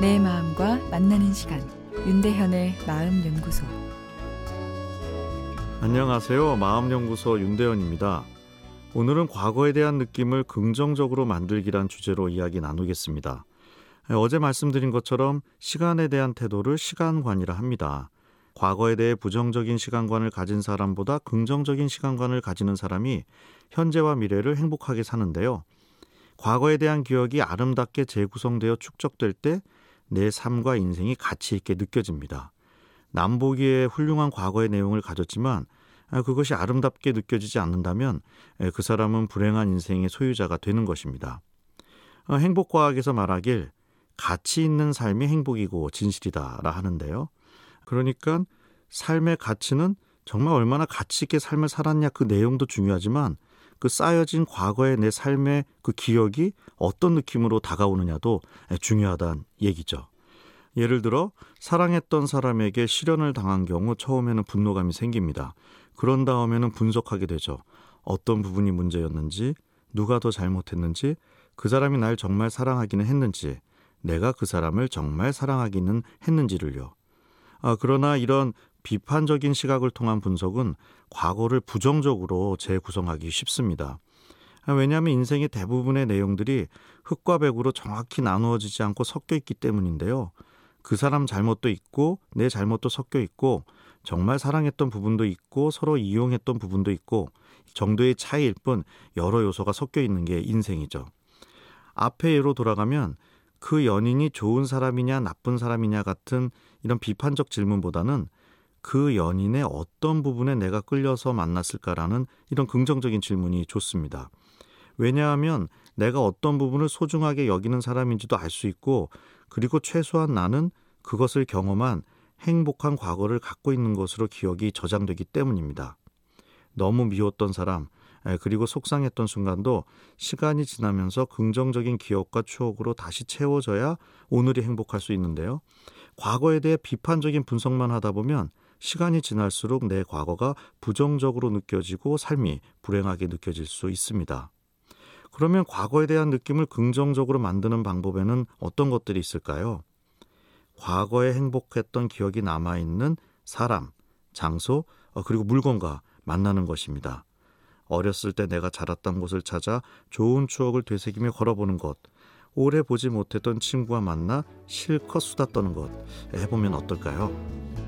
내 마음과 만나는 시간 윤대현의 마음 연구소 안녕하세요. 마음 연구소 윤대현입니다. 오늘은 과거에 대한 느낌을 긍정적으로 만들기란 주제로 이야기 나누겠습니다. 어제 말씀드린 것처럼 시간에 대한 태도를 시간관이라 합니다. 과거에 대해 부정적인 시간관을 가진 사람보다 긍정적인 시간관을 가지는 사람이 현재와 미래를 행복하게 사는데요. 과거에 대한 기억이 아름답게 재구성되어 축적될 때 내 삶과 인생이 가치 있게 느껴집니다. 남보기에 훌륭한 과거의 내용을 가졌지만 그것이 아름답게 느껴지지 않는다면 그 사람은 불행한 인생의 소유자가 되는 것입니다. 어, 행복과학에서 말하길 가치 있는 삶이 행복이고 진실이다라 하는데요. 그러니까 삶의 가치는 정말 얼마나 가치 있게 삶을 살았냐 그 내용도 중요하지만 그 쌓여진 과거의 내 삶의 그 기억이 어떤 느낌으로 다가오느냐도 중요하다는 얘기죠. 예를 들어 사랑했던 사람에게 실현을 당한 경우 처음에는 분노감이 생깁니다. 그런 다음에는 분석하게 되죠. 어떤 부분이 문제였는지, 누가 더 잘못했는지, 그 사람이 날 정말 사랑하기는 했는지, 내가 그 사람을 정말 사랑하기는 했는지를요. 아, 그러나 이런 비판적인 시각을 통한 분석은 과거를 부정적으로 재구성하기 쉽습니다. 아, 왜냐하면 인생의 대부분의 내용들이 흙과 백으로 정확히 나누어지지 않고 섞여 있기 때문인데요. 그 사람 잘못도 있고 내 잘못도 섞여 있고 정말 사랑했던 부분도 있고 서로 이용했던 부분도 있고 정도의 차이일 뿐 여러 요소가 섞여 있는 게 인생이죠. 앞에 예로 돌아가면 그 연인이 좋은 사람이냐 나쁜 사람이냐 같은 이런 비판적 질문보다는 그 연인의 어떤 부분에 내가 끌려서 만났을까라는 이런 긍정적인 질문이 좋습니다. 왜냐하면 내가 어떤 부분을 소중하게 여기는 사람인지도 알 수 있고 그리고 최소한 나는 그것을 경험한 행복한 과거를 갖고 있는 것으로 기억이 저장되기 때문입니다. 너무 미웠던 사람, 그리고 속상했던 순간도 시간이 지나면서 긍정적인 기억과 추억으로 다시 채워져야 오늘이 행복할 수 있는데요. 과거에 대해 비판적인 분석만 하다 보면 시간이 지날수록 내 과거가 부정적으로 느껴지고 삶이 불행하게 느껴질 수 있습니다. 그러면 과거에 대한 느낌을 긍정적으로 만드는 방법에는 어떤 것들이 있을까요? 과거에 행복했던 기억이 남아있는 사람, 장소, 어, 그리고 물건과 만나는 것입니다. 어렸을 때 내가 자랐던 곳을 찾아 좋은 추억을 되새기며 걸어보는 것, 오래 보지 못했던 친구와 만나 실컷 수다 떠는 것 해보면 어떨까요?